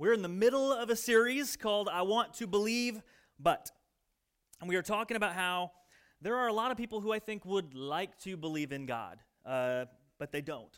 We're in the middle of a series called I Want to Believe But. And we are talking about how there are a lot of people who I think would like to believe in God, uh, but they don't.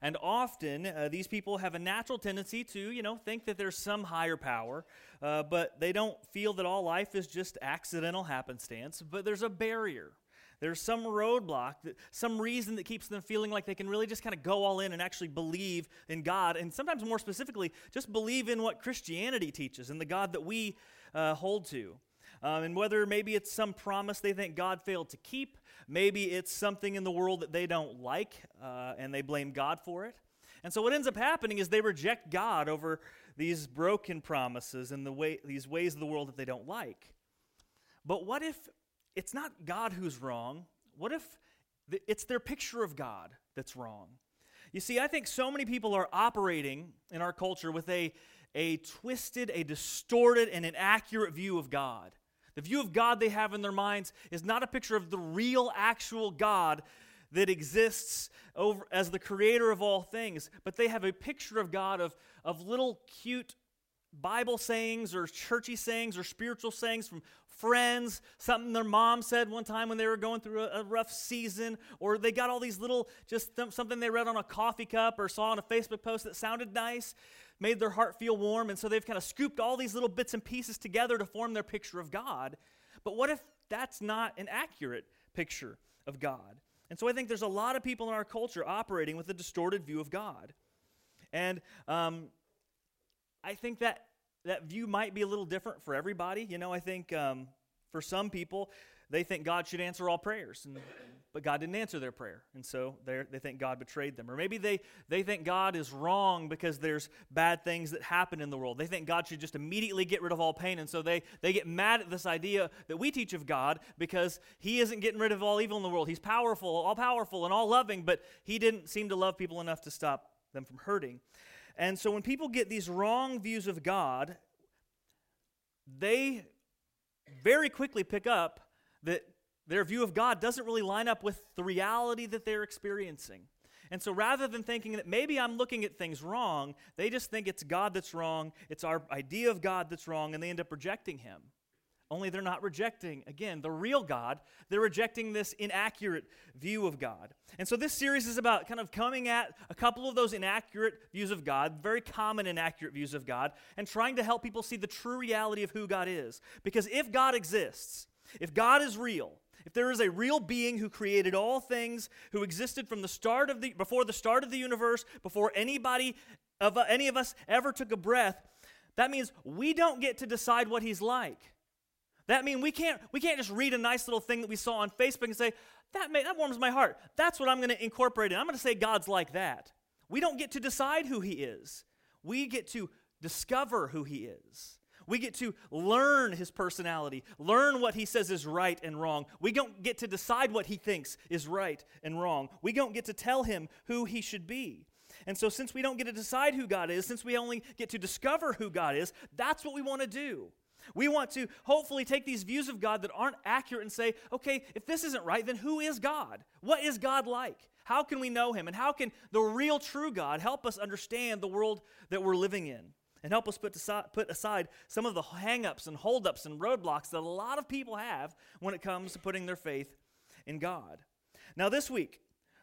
And often, uh, these people have a natural tendency to, you know, think that there's some higher power, uh, but they don't feel that all life is just accidental happenstance, but there's a barrier. There's some roadblock, some reason that keeps them feeling like they can really just kind of go all in and actually believe in God. And sometimes, more specifically, just believe in what Christianity teaches and the God that we uh, hold to. Um, and whether maybe it's some promise they think God failed to keep, maybe it's something in the world that they don't like uh, and they blame God for it. And so what ends up happening is they reject God over these broken promises and the way, these ways of the world that they don't like. But what if it's not God who's wrong? What if it's their picture of God that's wrong? You see, I think so many people are operating in our culture with a, a twisted, a distorted, and inaccurate view of God. The view of God they have in their minds is not a picture of the real, actual God that exists over, as the creator of all things, but they have a picture of God of, of little cute Bible sayings or churchy sayings or spiritual sayings from friends, something their mom said one time when they were going through a, a rough season, or they got all these little, just th- something they read on a coffee cup or saw on a Facebook post that sounded nice, made their heart feel warm, and so they've kind of scooped all these little bits and pieces together to form their picture of God. But what if that's not an accurate picture of God? And so I think there's a lot of people in our culture operating with a distorted view of God. And um, I think that that view might be a little different for everybody. You know, I think um, for some people, they think God should answer all prayers, and, but God didn't answer their prayer, and so they think God betrayed them. Or maybe they, they think God is wrong because there's bad things that happen in the world. They think God should just immediately get rid of all pain, and so they, they get mad at this idea that we teach of God because He isn't getting rid of all evil in the world. He's powerful, all powerful, and all loving, but He didn't seem to love people enough to stop them from hurting. And so when people get these wrong views of God, they very quickly pick up that their view of God doesn't really line up with the reality that they're experiencing. And so rather than thinking that maybe I'm looking at things wrong, they just think it's God that's wrong, it's our idea of God that's wrong, and they end up rejecting Him. Only they're not rejecting, again, the real God. They're rejecting this inaccurate view of God. And so this series is about kind of coming at a couple of those inaccurate views of God, very common inaccurate views of God, and trying to help people see the true reality of who God is. Because if God exists, if God is real, if there is a real being who created all things, who existed from the start of the before the start of the universe, before anybody of any of us ever took a breath, that means we don't get to decide what he's like. That means we can't, we can't just read a nice little thing that we saw on Facebook and say, that, may, that warms my heart. That's what I'm going to incorporate in. I'm going to say God's like that. We don't get to decide who He is, we get to discover who He is. We get to learn his personality, learn what he says is right and wrong. We don't get to decide what he thinks is right and wrong. We don't get to tell him who he should be. And so, since we don't get to decide who God is, since we only get to discover who God is, that's what we want to do. We want to hopefully take these views of God that aren't accurate and say, okay, if this isn't right, then who is God? What is God like? How can we know him? And how can the real true God help us understand the world that we're living in? And help us put aside, put aside some of the hangups and holdups and roadblocks that a lot of people have when it comes to putting their faith in God. Now, this week,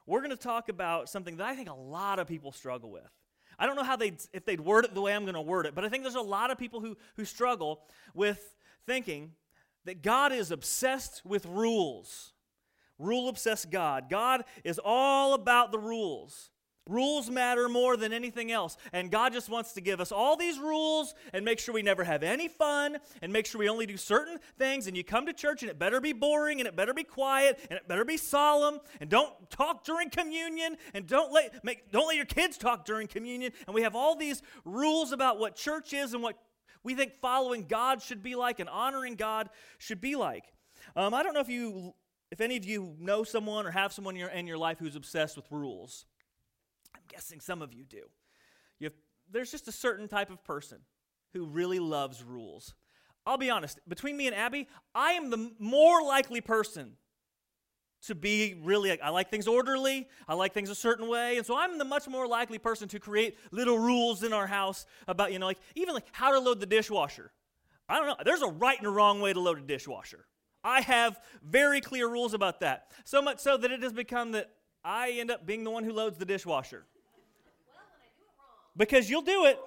we're going to talk about something that I think a lot of people struggle with. I don't know how they if they'd word it the way I'm going to word it, but I think there's a lot of people who who struggle with thinking that God is obsessed with rules. Rule obsessed God. God is all about the rules. Rules matter more than anything else. And God just wants to give us all these rules and make sure we never have any fun and make sure we only do certain things. And you come to church and it better be boring and it better be quiet and it better be solemn and don't talk during communion and don't let, make, don't let your kids talk during communion. And we have all these rules about what church is and what we think following God should be like and honoring God should be like. Um, I don't know if you, if any of you know someone or have someone in your, in your life who's obsessed with rules. I'm guessing some of you do. You have, there's just a certain type of person who really loves rules. I'll be honest, between me and Abby, I am the more likely person to be really, I like things orderly, I like things a certain way, and so I'm the much more likely person to create little rules in our house about, you know, like even like how to load the dishwasher. I don't know, there's a right and a wrong way to load a dishwasher. I have very clear rules about that. So much so that it has become that I end up being the one who loads the dishwasher. Because you'll do it.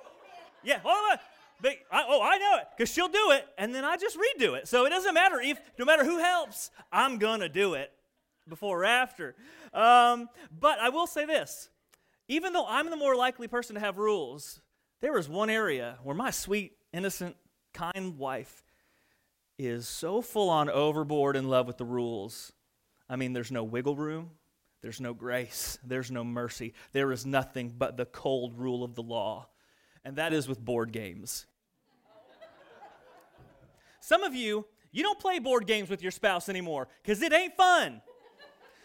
Yeah, hold on. But I, oh, I know it because she'll do it, and then I just redo it. So it doesn't matter if, no matter who helps, I'm gonna do it before or after. Um, but I will say this: even though I'm the more likely person to have rules, there is one area where my sweet, innocent, kind wife is so full on overboard in love with the rules. I mean, there's no wiggle room. There's no grace. There's no mercy. There is nothing but the cold rule of the law and that is with board games. Some of you, you don't play board games with your spouse anymore because it ain't fun.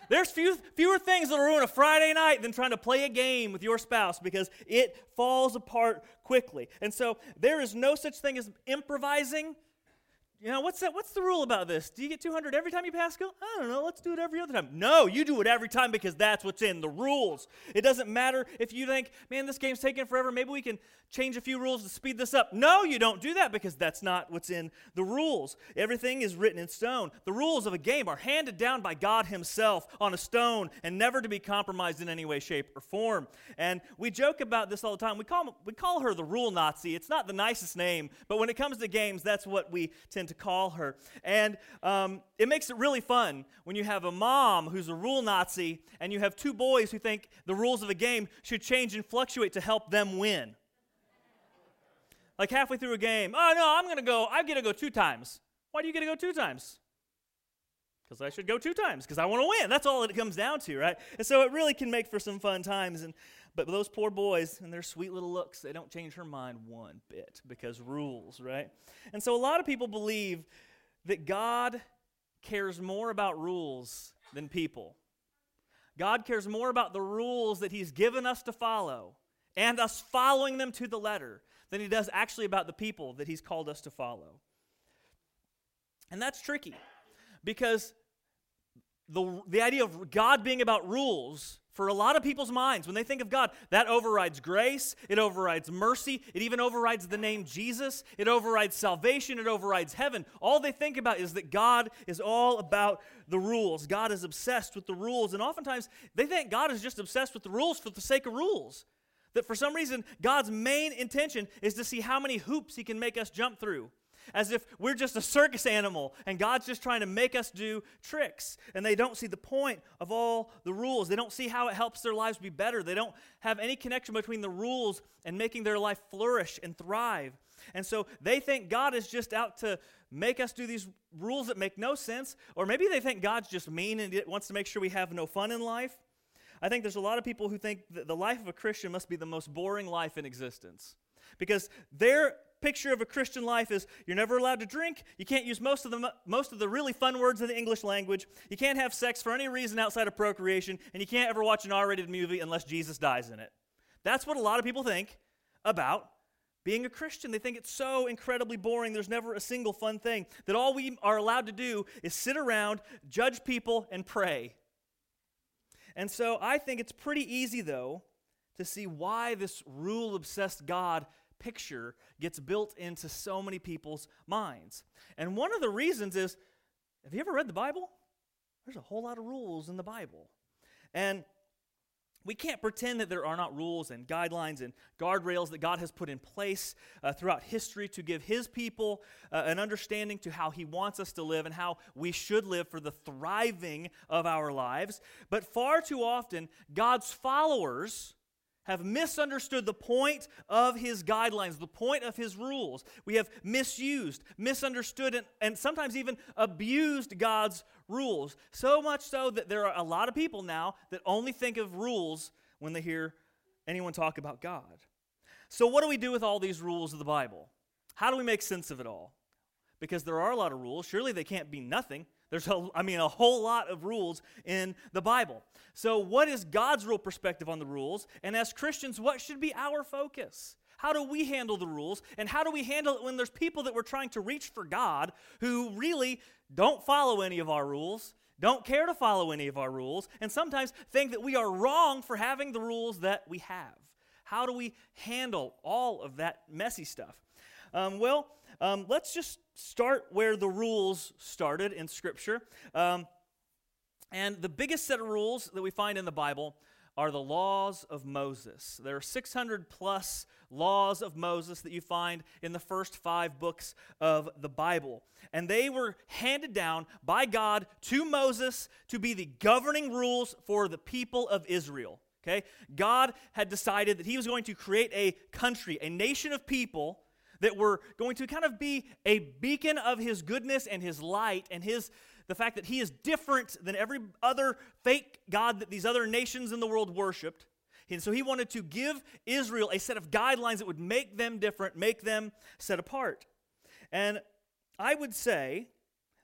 There's few, fewer things that'll ruin a Friday night than trying to play a game with your spouse because it falls apart quickly. And so there is no such thing as improvising you know, what's that? What's the rule about this? Do you get 200 every time you pass go? I don't know. Let's do it every other time. No, you do it every time because that's what's in the rules. It doesn't matter if you think, man, this game's taking forever. Maybe we can change a few rules to speed this up. No, you don't do that because that's not what's in the rules. Everything is written in stone. The rules of a game are handed down by God Himself on a stone and never to be compromised in any way, shape, or form. And we joke about this all the time. We call, we call her the rule Nazi. It's not the nicest name, but when it comes to games, that's what we tend to to call her. And um, it makes it really fun when you have a mom who's a rule Nazi and you have two boys who think the rules of a game should change and fluctuate to help them win. Like halfway through a game, oh no, I'm gonna go, I get to go two times. Why do you get to go two times? Because I should go two times, because I want to win. That's all it comes down to, right? And so it really can make for some fun times. And but those poor boys and their sweet little looks, they don't change her mind one bit because rules, right? And so a lot of people believe that God cares more about rules than people. God cares more about the rules that He's given us to follow and us following them to the letter than He does actually about the people that He's called us to follow. And that's tricky because the, the idea of God being about rules for a lot of people's minds, when they think of God, that overrides grace, it overrides mercy, it even overrides the name Jesus, it overrides salvation, it overrides heaven. All they think about is that God is all about the rules. God is obsessed with the rules. And oftentimes they think God is just obsessed with the rules for the sake of rules. That for some reason, God's main intention is to see how many hoops He can make us jump through as if we're just a circus animal and God's just trying to make us do tricks. And they don't see the point of all the rules. They don't see how it helps their lives be better. They don't have any connection between the rules and making their life flourish and thrive. And so they think God is just out to make us do these rules that make no sense. Or maybe they think God's just mean and wants to make sure we have no fun in life. I think there's a lot of people who think that the life of a Christian must be the most boring life in existence because their picture of a Christian life is you're never allowed to drink, you can't use most of the most of the really fun words in the English language, you can't have sex for any reason outside of procreation, and you can't ever watch an R-rated movie unless Jesus dies in it. That's what a lot of people think about being a Christian. They think it's so incredibly boring. There's never a single fun thing. That all we are allowed to do is sit around, judge people, and pray. And so I think it's pretty easy, though, to see why this rule obsessed God picture gets built into so many people's minds. And one of the reasons is have you ever read the Bible? There's a whole lot of rules in the Bible. And we can't pretend that there are not rules and guidelines and guardrails that God has put in place uh, throughout history to give His people uh, an understanding to how He wants us to live and how we should live for the thriving of our lives. But far too often, God's followers have misunderstood the point of his guidelines, the point of his rules. We have misused, misunderstood, and, and, sometimes even abused God's rules. So much so that there are a lot of people now that only think of rules when they hear anyone talk about God. So, what do we do with all these rules of the Bible? How do we make sense of it all? Because there are a lot of rules. Surely they can't be nothing. There's, a, I mean, a whole lot of rules in the Bible. So, what is God's real perspective on the rules? And as Christians, what should be our focus? How do we handle the rules? And how do we handle it when there's people that we're trying to reach for God who really don't follow any of our rules don't care to follow any of our rules, and sometimes think that we are wrong for having the rules that we have. How do we handle all of that messy stuff? Um, well, um, let's just start where the rules started in Scripture. Um, and the biggest set of rules that we find in the Bible are the laws of Moses. There are 600 plus laws of Moses that you find in the first five books of the Bible. And they were handed down by God to Moses to be the governing rules for the people of Israel. Okay? God had decided that he was going to create a country, a nation of people that were going to kind of be a beacon of his goodness and his light and his the fact that he is different than every other fake god that these other nations in the world worshiped. And so he wanted to give Israel a set of guidelines that would make them different, make them set apart. And I would say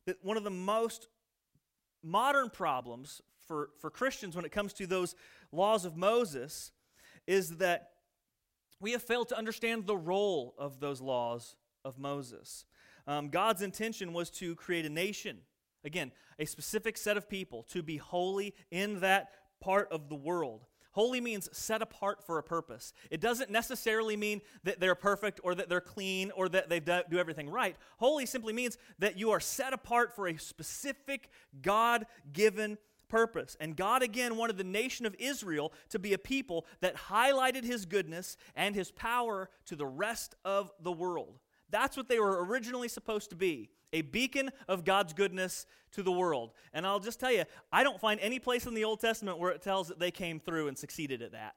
that one of the most modern problems for, for Christians when it comes to those laws of Moses is that we have failed to understand the role of those laws of Moses. Um, God's intention was to create a nation, again, a specific set of people to be holy in that part of the world. Holy means set apart for a purpose. It doesn't necessarily mean that they're perfect or that they're clean or that they do everything right. Holy simply means that you are set apart for a specific God given purpose. And God again wanted the nation of Israel to be a people that highlighted his goodness and his power to the rest of the world. That's what they were originally supposed to be a beacon of God's goodness to the world. And I'll just tell you, I don't find any place in the Old Testament where it tells that they came through and succeeded at that.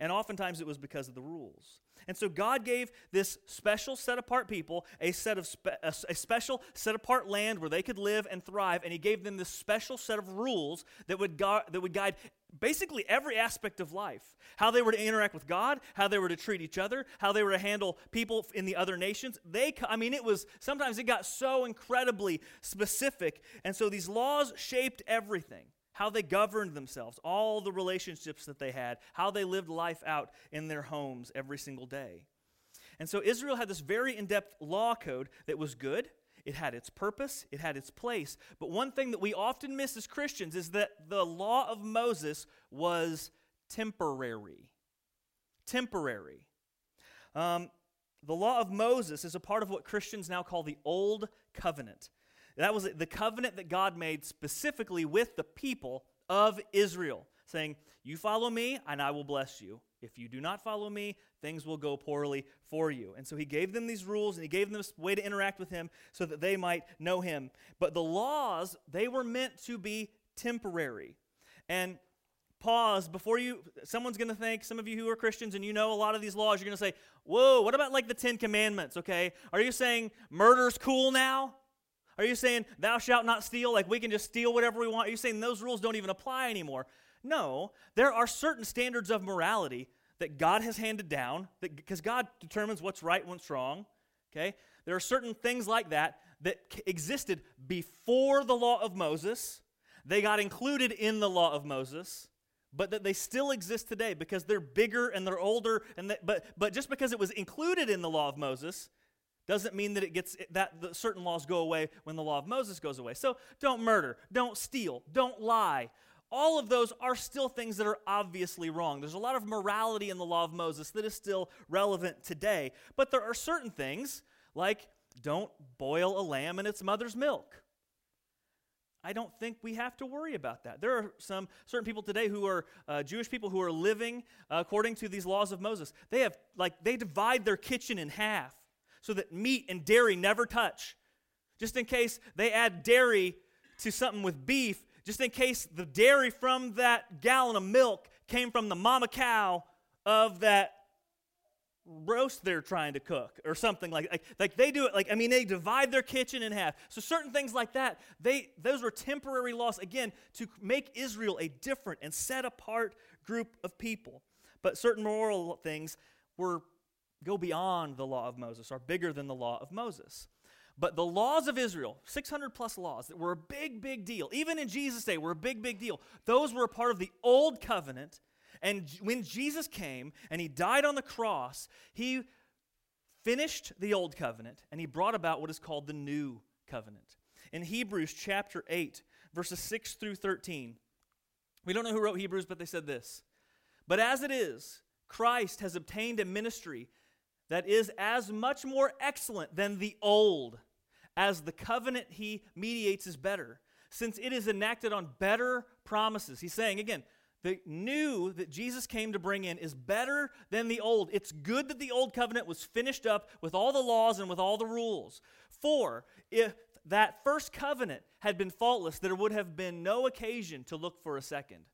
And oftentimes it was because of the rules. And so God gave this special set apart people a set of spe- a, a, special set apart land where they could live and thrive and he gave them this special set of rules that would gu- that would guide basically every aspect of life. How they were to interact with God, how they were to treat each other, how they were to handle people in the other nations. They I mean it was sometimes it got so incredibly specific and so these laws shaped everything how they governed themselves, all the relationships that they had, how they lived life out in their homes every single day. And so Israel had this very in depth law code that was good. It had its purpose, it had its place. But one thing that we often miss as Christians is that the law of Moses was temporary. Temporary. Um, the law of Moses is a part of what Christians now call the Old Covenant. That was the covenant that God made specifically with the people of Israel, saying, You follow me, and I will bless you. If you do not follow me, things will go poorly for you. And so he gave them these rules and he gave them this way to interact with him so that they might know him. But the laws, they were meant to be temporary. And pause before you someone's going to think some of you who are christians and you know a lot of these laws you're going to say whoa what about like the ten commandments okay are you saying murder's cool now are you saying, thou shalt not steal, like we can just steal whatever we want? Are you saying those rules don't even apply anymore? No, there are certain standards of morality that God has handed down, because God determines what's right and what's wrong. Okay? There are certain things like that that existed before the law of Moses. They got included in the law of Moses, but that they still exist today because they're bigger and they're older. And that, but, but just because it was included in the law of Moses doesn't mean that it gets that certain laws go away when the law of Moses goes away. So don't murder, don't steal, don't lie. All of those are still things that are obviously wrong. There's a lot of morality in the law of Moses that is still relevant today. But there are certain things like don't boil a lamb in its mother's milk. I don't think we have to worry about that. There are some certain people today who are uh, Jewish people who are living according to these laws of Moses. They have like they divide their kitchen in half so that meat and dairy never touch. Just in case they add dairy to something with beef, just in case the dairy from that gallon of milk came from the mama cow of that roast they're trying to cook or something like, like like they do it like i mean they divide their kitchen in half so certain things like that they those were temporary laws again to make israel a different and set apart group of people but certain moral things were go beyond the law of Moses, are bigger than the law of Moses. But the laws of Israel, 600 plus laws that were a big, big deal, even in Jesus' day, were a big, big deal. Those were a part of the old covenant. And when Jesus came and he died on the cross, he finished the old covenant and he brought about what is called the new covenant. In Hebrews chapter 8, verses 6 through 13. We don't know who wrote Hebrews, but they said this. But as it is, Christ has obtained a ministry that is as much more excellent than the old, as the covenant he mediates is better, since it is enacted on better promises. He's saying, again, the new that Jesus came to bring in is better than the old. It's good that the old covenant was finished up with all the laws and with all the rules. For if that first covenant had been faultless, there would have been no occasion to look for a second.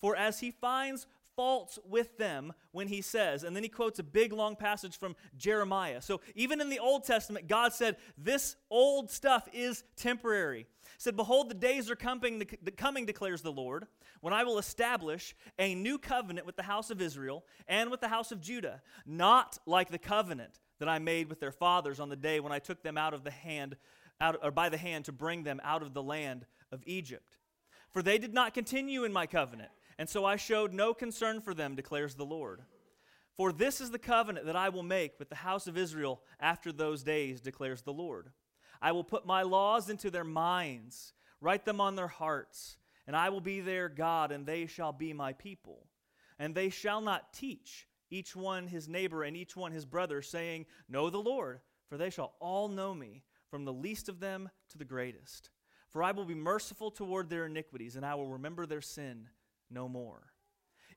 For as he finds faults with them when he says, and then he quotes a big long passage from Jeremiah. So even in the Old Testament, God said, This old stuff is temporary. He said, Behold, the days are coming, the coming, declares the Lord, when I will establish a new covenant with the house of Israel and with the house of Judah, not like the covenant that I made with their fathers on the day when I took them out of the hand, out, or by the hand to bring them out of the land of Egypt. For they did not continue in my covenant and so I showed no concern for them, declares the Lord. For this is the covenant that I will make with the house of Israel after those days, declares the Lord. I will put my laws into their minds, write them on their hearts, and I will be their God, and they shall be my people. And they shall not teach each one his neighbor and each one his brother, saying, Know the Lord, for they shall all know me, from the least of them to the greatest. For I will be merciful toward their iniquities, and I will remember their sin no more.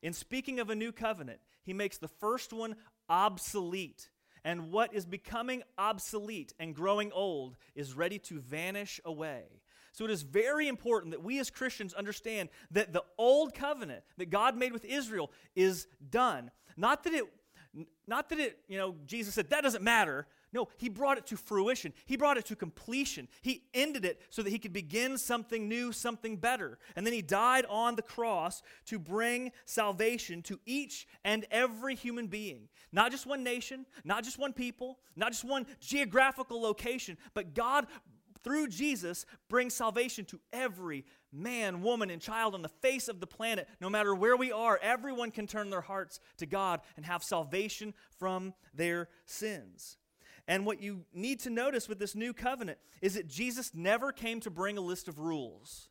In speaking of a new covenant, he makes the first one obsolete. And what is becoming obsolete and growing old is ready to vanish away. So it is very important that we as Christians understand that the old covenant that God made with Israel is done. Not that it not that it, you know, Jesus said that doesn't matter. No, he brought it to fruition. He brought it to completion. He ended it so that he could begin something new, something better. And then he died on the cross to bring salvation to each and every human being. Not just one nation, not just one people, not just one geographical location, but God through Jesus brings salvation to every man, woman, and child on the face of the planet. No matter where we are, everyone can turn their hearts to God and have salvation from their sins. And what you need to notice with this new covenant is that Jesus never came to bring a list of rules.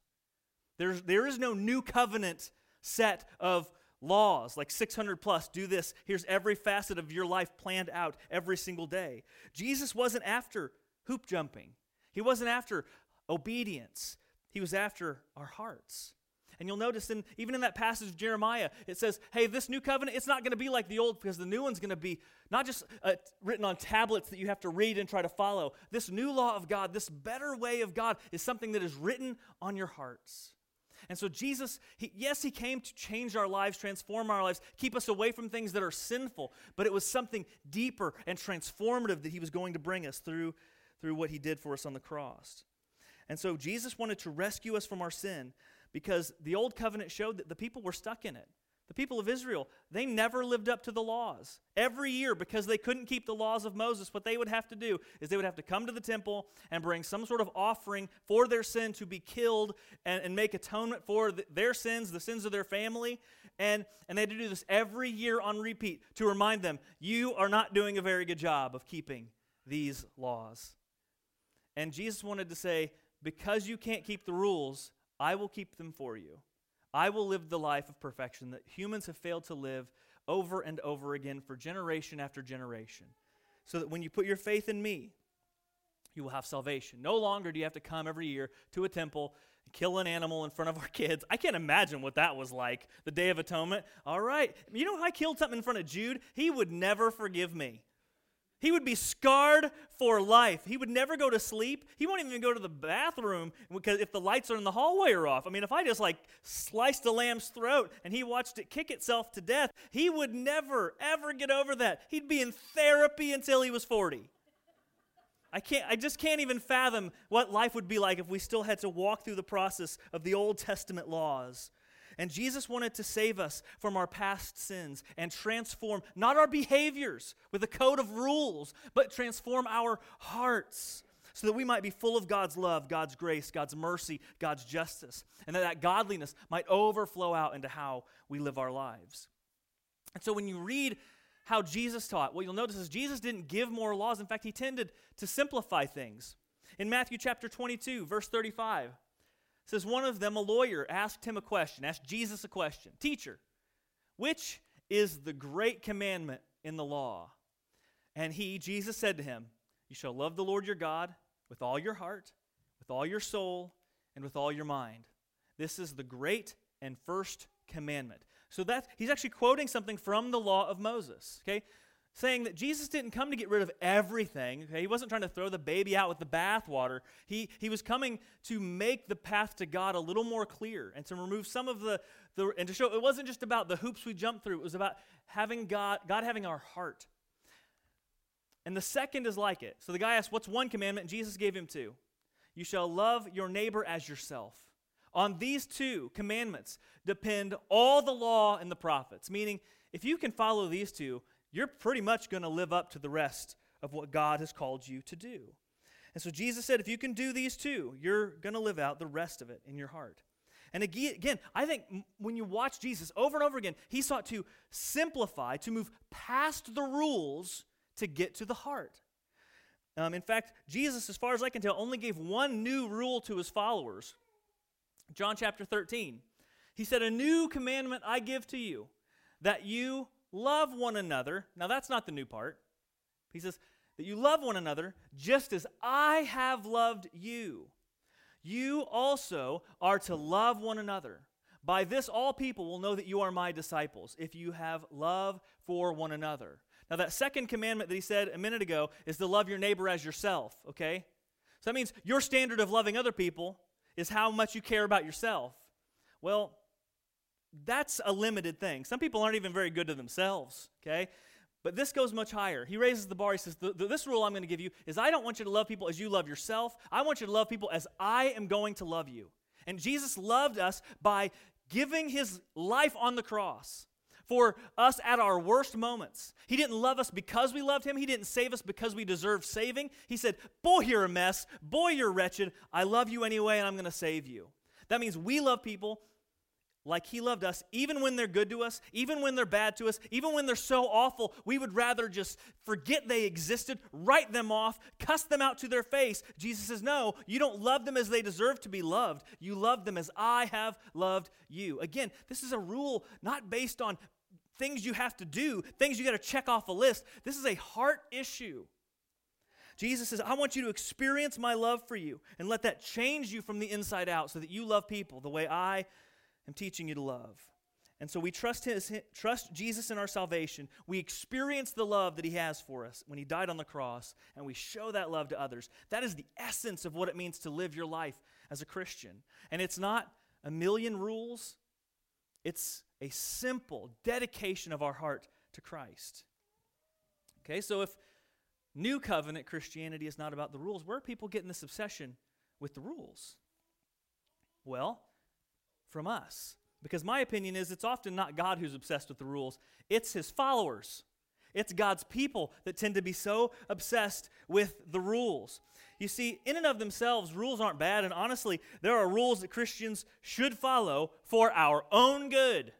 There's, there is no new covenant set of laws, like 600 plus, do this. Here's every facet of your life planned out every single day. Jesus wasn't after hoop jumping, he wasn't after obedience, he was after our hearts. And you'll notice in even in that passage of Jeremiah, it says, hey, this new covenant, it's not going to be like the old because the new one's going to be not just uh, written on tablets that you have to read and try to follow. This new law of God, this better way of God, is something that is written on your hearts. And so, Jesus, he, yes, he came to change our lives, transform our lives, keep us away from things that are sinful, but it was something deeper and transformative that he was going to bring us through, through what he did for us on the cross. And so, Jesus wanted to rescue us from our sin, because the old covenant showed that the people were stuck in it. The people of Israel, they never lived up to the laws. Every year, because they couldn't keep the laws of Moses, what they would have to do is they would have to come to the temple and bring some sort of offering for their sin to be killed and, and make atonement for the, their sins, the sins of their family. And, and they had to do this every year on repeat to remind them, you are not doing a very good job of keeping these laws. And Jesus wanted to say, because you can't keep the rules, I will keep them for you. I will live the life of perfection that humans have failed to live over and over again for generation after generation. So that when you put your faith in me, you will have salvation. No longer do you have to come every year to a temple and kill an animal in front of our kids. I can't imagine what that was like, the Day of Atonement. All right. You know, if I killed something in front of Jude, he would never forgive me. He would be scarred for life. He would never go to sleep. He won't even go to the bathroom because if the lights are in the hallway are off. I mean, if I just like sliced a lamb's throat and he watched it kick itself to death, he would never ever get over that. He'd be in therapy until he was 40. I can't I just can't even fathom what life would be like if we still had to walk through the process of the Old Testament laws and Jesus wanted to save us from our past sins and transform not our behaviors with a code of rules, but transform our hearts so that we might be full of God's love, God's grace, God's mercy, God's justice, and that that godliness might overflow out into how we live our lives. And so when you read how Jesus taught, what you'll notice is Jesus didn't give more laws. In fact, he tended to simplify things. In Matthew chapter 22, verse 35, says one of them, a lawyer, asked him a question, asked Jesus a question Teacher, which is the great commandment in the law? And he, Jesus, said to him, You shall love the Lord your God with all your heart, with all your soul, and with all your mind. This is the great and first commandment. So that he's actually quoting something from the law of Moses, okay? Saying that Jesus didn't come to get rid of everything. Okay? He wasn't trying to throw the baby out with the bathwater. He, he was coming to make the path to God a little more clear and to remove some of the, the and to show it wasn't just about the hoops we jumped through, it was about having God, God having our heart. And the second is like it. So the guy asked, What's one commandment? And Jesus gave him two. You shall love your neighbor as yourself. On these two commandments depend all the law and the prophets, meaning if you can follow these two, you're pretty much going to live up to the rest of what God has called you to do. And so Jesus said, if you can do these two, you're going to live out the rest of it in your heart. And again, I think when you watch Jesus over and over again, he sought to simplify, to move past the rules to get to the heart. Um, in fact, Jesus, as far as I can tell, only gave one new rule to his followers John chapter 13. He said, A new commandment I give to you, that you love one another. Now, that's not the new part. He says, That you love one another just as I have loved you. You also are to love one another. By this, all people will know that you are my disciples, if you have love for one another. Now, that second commandment that he said a minute ago is to love your neighbor as yourself, okay? So that means your standard of loving other people is how much you care about yourself. Well, that's a limited thing. Some people aren't even very good to themselves, okay? But this goes much higher. He raises the bar. He says, This rule I'm going to give you is I don't want you to love people as you love yourself. I want you to love people as I am going to love you. And Jesus loved us by giving his life on the cross for us at our worst moments. He didn't love us because we loved him. He didn't save us because we deserved saving. He said, Boy, you're a mess. Boy, you're wretched. I love you anyway, and I'm going to save you. That means we love people like he loved us, even when they're good to us, even when they're bad to us, even when they're so awful, we would rather just forget they existed, write them off, cuss them out to their face. Jesus says, No, you don't love them as they deserve to be loved. You love them as I have loved you. Again, this is a rule not based on things you have to do, things you got to check off a list. This is a heart issue. Jesus says, I want you to experience my love for you and let that change you from the inside out so that you love people the way I am teaching you to love. And so we trust, his, trust Jesus in our salvation. We experience the love that he has for us when he died on the cross, and we show that love to others. That is the essence of what it means to live your life as a Christian. And it's not a million rules, it's a simple dedication of our heart to Christ. Okay, so if new covenant Christianity is not about the rules, where are people getting this obsession with the rules? Well, from us. Because my opinion is it's often not God who's obsessed with the rules, it's his followers. It's God's people that tend to be so obsessed with the rules. You see, in and of themselves, rules aren't bad, and honestly, there are rules that Christians should follow for our own good.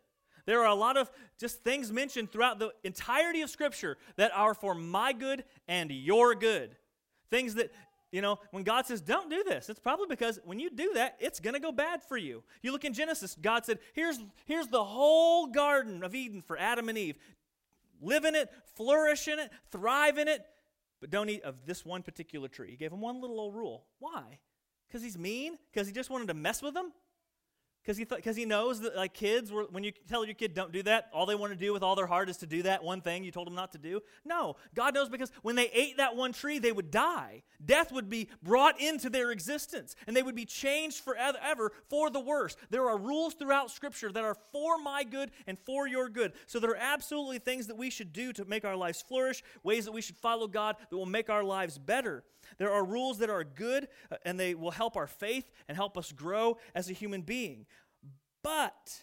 There are a lot of just things mentioned throughout the entirety of Scripture that are for my good and your good. Things that, you know, when God says, don't do this, it's probably because when you do that, it's going to go bad for you. You look in Genesis, God said, here's, here's the whole Garden of Eden for Adam and Eve. Live in it, flourish in it, thrive in it, but don't eat of this one particular tree. He gave them one little old rule. Why? Because he's mean? Because he just wanted to mess with them? Because he, th- he knows that, like kids, were, when you tell your kid, don't do that, all they want to do with all their heart is to do that one thing you told them not to do. No, God knows because when they ate that one tree, they would die. Death would be brought into their existence, and they would be changed forever for the worse. There are rules throughout Scripture that are for my good and for your good. So there are absolutely things that we should do to make our lives flourish, ways that we should follow God that will make our lives better. There are rules that are good uh, and they will help our faith and help us grow as a human being. But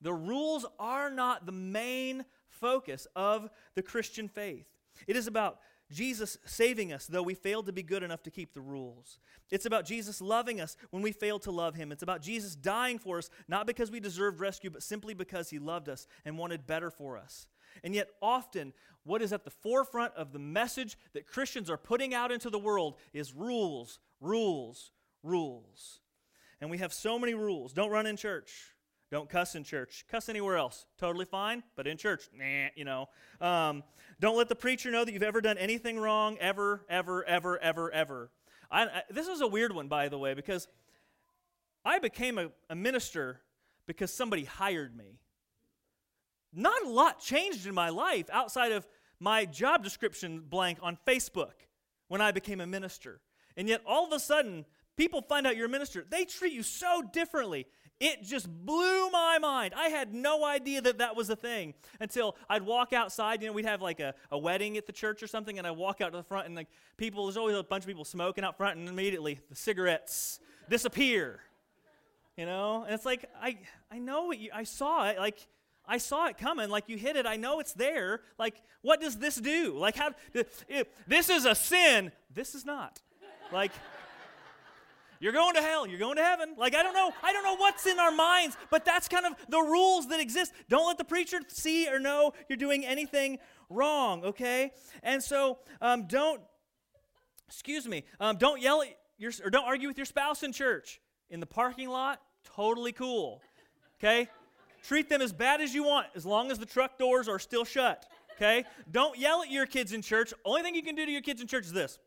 the rules are not the main focus of the Christian faith. It is about Jesus saving us, though we failed to be good enough to keep the rules. It's about Jesus loving us when we failed to love him. It's about Jesus dying for us, not because we deserved rescue, but simply because he loved us and wanted better for us. And yet, often, what is at the forefront of the message that Christians are putting out into the world is rules, rules, rules. And we have so many rules. Don't run in church. Don't cuss in church. Cuss anywhere else. Totally fine, but in church, nah, you know. Um, don't let the preacher know that you've ever done anything wrong, ever, ever, ever, ever, ever. I, I, this is a weird one, by the way, because I became a, a minister because somebody hired me. Not a lot changed in my life outside of my job description blank on Facebook when I became a minister. And yet, all of a sudden, people find out you're a minister. They treat you so differently. It just blew my mind. I had no idea that that was a thing until I'd walk outside. You know, we'd have like a, a wedding at the church or something, and I walk out to the front, and like people, there's always a bunch of people smoking out front, and immediately the cigarettes disappear. You know, and it's like I I know you, I saw it. Like I saw it coming. Like you hit it. I know it's there. Like what does this do? Like how? This is a sin. This is not. Like. You're going to hell. You're going to heaven. Like, I don't know. I don't know what's in our minds, but that's kind of the rules that exist. Don't let the preacher see or know you're doing anything wrong, okay? And so um, don't, excuse me, um, don't yell at your, or don't argue with your spouse in church. In the parking lot, totally cool, okay? Treat them as bad as you want, as long as the truck doors are still shut, okay? Don't yell at your kids in church. Only thing you can do to your kids in church is this.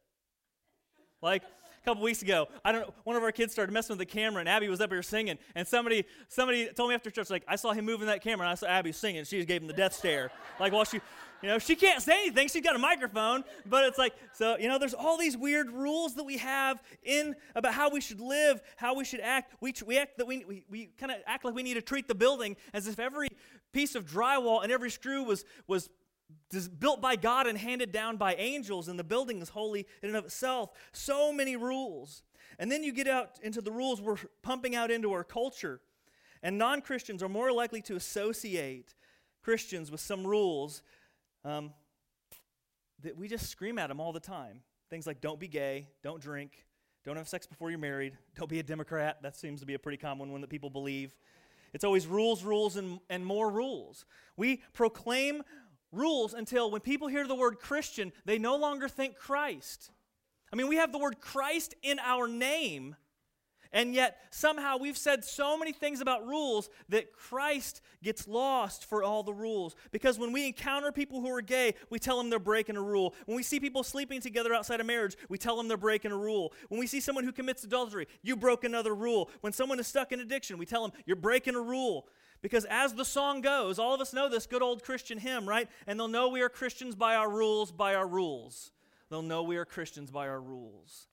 Like, a couple weeks ago, I don't know, one of our kids started messing with the camera, and Abby was up here singing, and somebody somebody told me after church, like, I saw him moving that camera, and I saw Abby singing. She just gave him the death stare. Like, while she, you know, she can't say anything. She's got a microphone, but it's like, so, you know, there's all these weird rules that we have in about how we should live, how we should act. We, we act that we, we, we kind of act like we need to treat the building as if every piece of drywall and every screw was, was built by God and handed down by angels, and the building is holy in and of itself. So many rules. And then you get out into the rules we're pumping out into our culture. And non Christians are more likely to associate Christians with some rules um, that we just scream at them all the time. Things like don't be gay, don't drink, don't have sex before you're married, don't be a Democrat. That seems to be a pretty common one that people believe. It's always rules, rules, and, and more rules. We proclaim rules until when people hear the word Christian, they no longer think Christ. I mean, we have the word Christ in our name, and yet somehow we've said so many things about rules that Christ gets lost for all the rules. Because when we encounter people who are gay, we tell them they're breaking a rule. When we see people sleeping together outside of marriage, we tell them they're breaking a rule. When we see someone who commits adultery, you broke another rule. When someone is stuck in addiction, we tell them you're breaking a rule. Because as the song goes, all of us know this good old Christian hymn, right? And they'll know we are Christians by our rules, by our rules. They'll know we are Christians by our rules.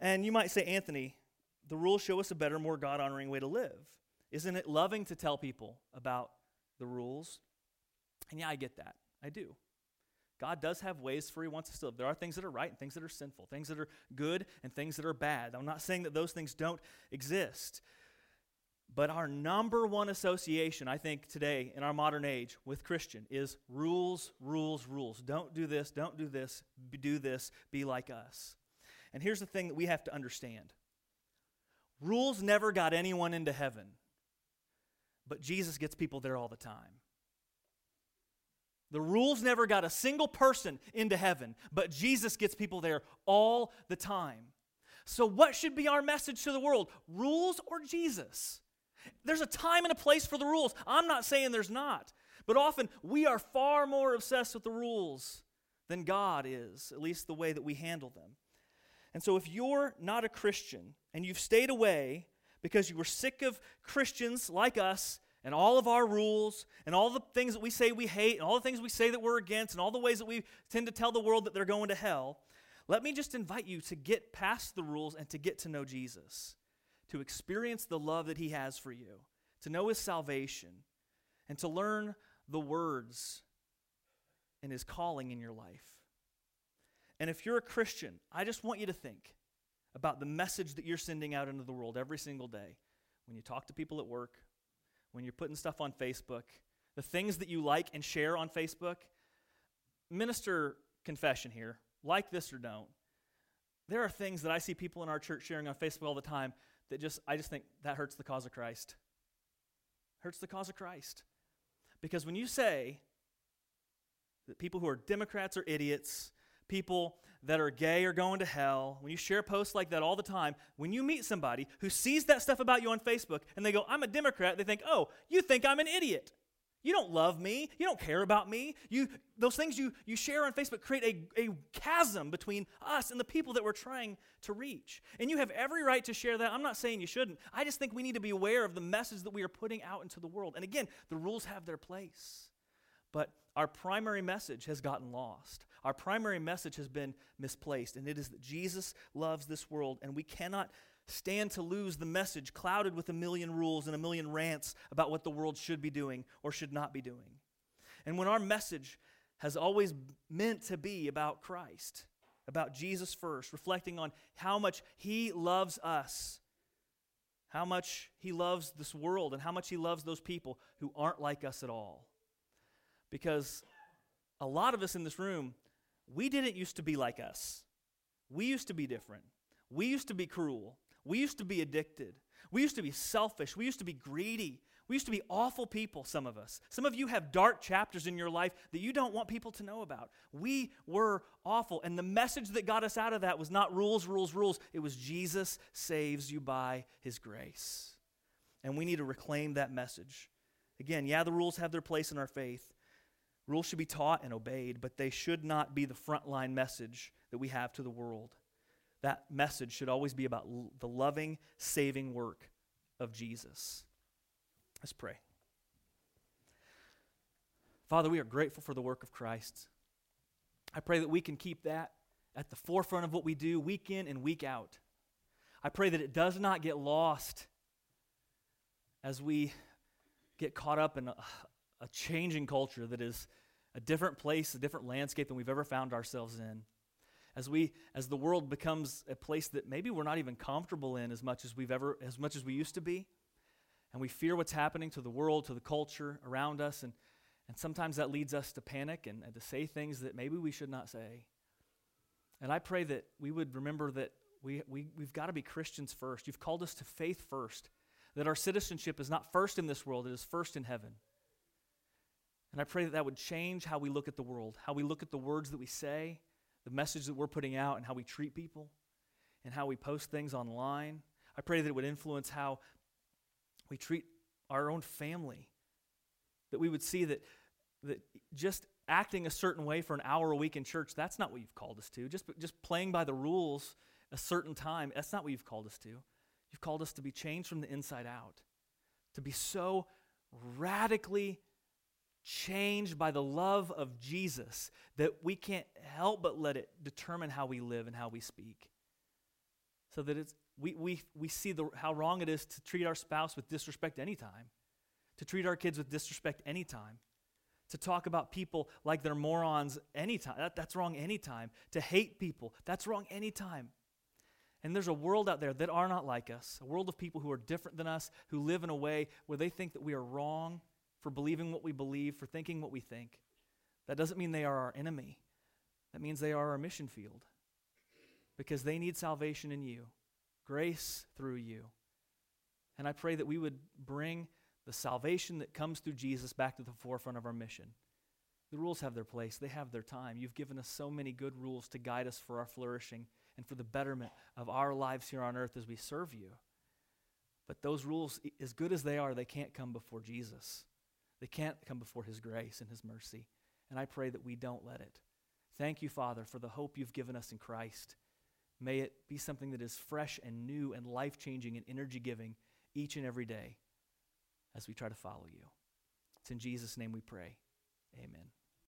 And you might say, Anthony, the rules show us a better, more God honoring way to live. Isn't it loving to tell people about the rules? And yeah, I get that. I do. God does have ways for He wants us to live. There are things that are right and things that are sinful, things that are good and things that are bad. I'm not saying that those things don't exist. But our number one association, I think, today in our modern age with Christian is rules, rules, rules. Don't do this, don't do this, do this, be like us. And here's the thing that we have to understand rules never got anyone into heaven, but Jesus gets people there all the time. The rules never got a single person into heaven, but Jesus gets people there all the time. So, what should be our message to the world? Rules or Jesus? There's a time and a place for the rules. I'm not saying there's not. But often we are far more obsessed with the rules than God is, at least the way that we handle them. And so if you're not a Christian and you've stayed away because you were sick of Christians like us and all of our rules and all the things that we say we hate and all the things we say that we're against and all the ways that we tend to tell the world that they're going to hell, let me just invite you to get past the rules and to get to know Jesus to experience the love that He has for you, to know His salvation, and to learn the words and His calling in your life. And if you're a Christian, I just want you to think about the message that you're sending out into the world every single day. When you talk to people at work, when you're putting stuff on Facebook, the things that you like and share on Facebook. Minister confession here like this or don't. There are things that I see people in our church sharing on Facebook all the time that just, I just think that hurts the cause of Christ. Hurts the cause of Christ. Because when you say that people who are Democrats are idiots, people that are gay are going to hell, when you share posts like that all the time, when you meet somebody who sees that stuff about you on Facebook and they go, I'm a Democrat, they think, oh, you think I'm an idiot. You don't love me. You don't care about me. You, those things you, you share on Facebook create a, a chasm between us and the people that we're trying to reach. And you have every right to share that. I'm not saying you shouldn't. I just think we need to be aware of the message that we are putting out into the world. And again, the rules have their place. But our primary message has gotten lost. Our primary message has been misplaced, and it is that Jesus loves this world, and we cannot stand to lose the message clouded with a million rules and a million rants about what the world should be doing or should not be doing. And when our message has always meant to be about Christ, about Jesus first, reflecting on how much He loves us, how much He loves this world, and how much He loves those people who aren't like us at all. Because a lot of us in this room, we didn't used to be like us. We used to be different. We used to be cruel. We used to be addicted. We used to be selfish. We used to be greedy. We used to be awful people, some of us. Some of you have dark chapters in your life that you don't want people to know about. We were awful. And the message that got us out of that was not rules, rules, rules. It was Jesus saves you by his grace. And we need to reclaim that message. Again, yeah, the rules have their place in our faith, Rules should be taught and obeyed, but they should not be the frontline message that we have to the world. That message should always be about l- the loving, saving work of Jesus. Let's pray. Father, we are grateful for the work of Christ. I pray that we can keep that at the forefront of what we do week in and week out. I pray that it does not get lost as we get caught up in a, a changing culture that is a different place, a different landscape than we've ever found ourselves in. As we as the world becomes a place that maybe we're not even comfortable in as much as we've ever as much as we used to be. And we fear what's happening to the world, to the culture around us, and, and sometimes that leads us to panic and, and to say things that maybe we should not say. And I pray that we would remember that we, we, we've got to be Christians first. You've called us to faith first, that our citizenship is not first in this world, it is first in heaven. And I pray that that would change how we look at the world, how we look at the words that we say, the message that we're putting out, and how we treat people, and how we post things online. I pray that it would influence how we treat our own family. That we would see that, that just acting a certain way for an hour a week in church, that's not what you've called us to. Just, just playing by the rules a certain time, that's not what you've called us to. You've called us to be changed from the inside out, to be so radically changed by the love of Jesus that we can't help but let it determine how we live and how we speak. So that it's, we, we, we see the, how wrong it is to treat our spouse with disrespect anytime, to treat our kids with disrespect anytime, to talk about people like they're morons anytime. That, that's wrong anytime. To hate people, that's wrong anytime. And there's a world out there that are not like us, a world of people who are different than us, who live in a way where they think that we are wrong for believing what we believe, for thinking what we think. That doesn't mean they are our enemy. That means they are our mission field because they need salvation in you, grace through you. And I pray that we would bring the salvation that comes through Jesus back to the forefront of our mission. The rules have their place, they have their time. You've given us so many good rules to guide us for our flourishing and for the betterment of our lives here on earth as we serve you. But those rules, as good as they are, they can't come before Jesus. They can't come before His grace and His mercy. And I pray that we don't let it. Thank you, Father, for the hope you've given us in Christ. May it be something that is fresh and new and life changing and energy giving each and every day as we try to follow you. It's in Jesus' name we pray. Amen.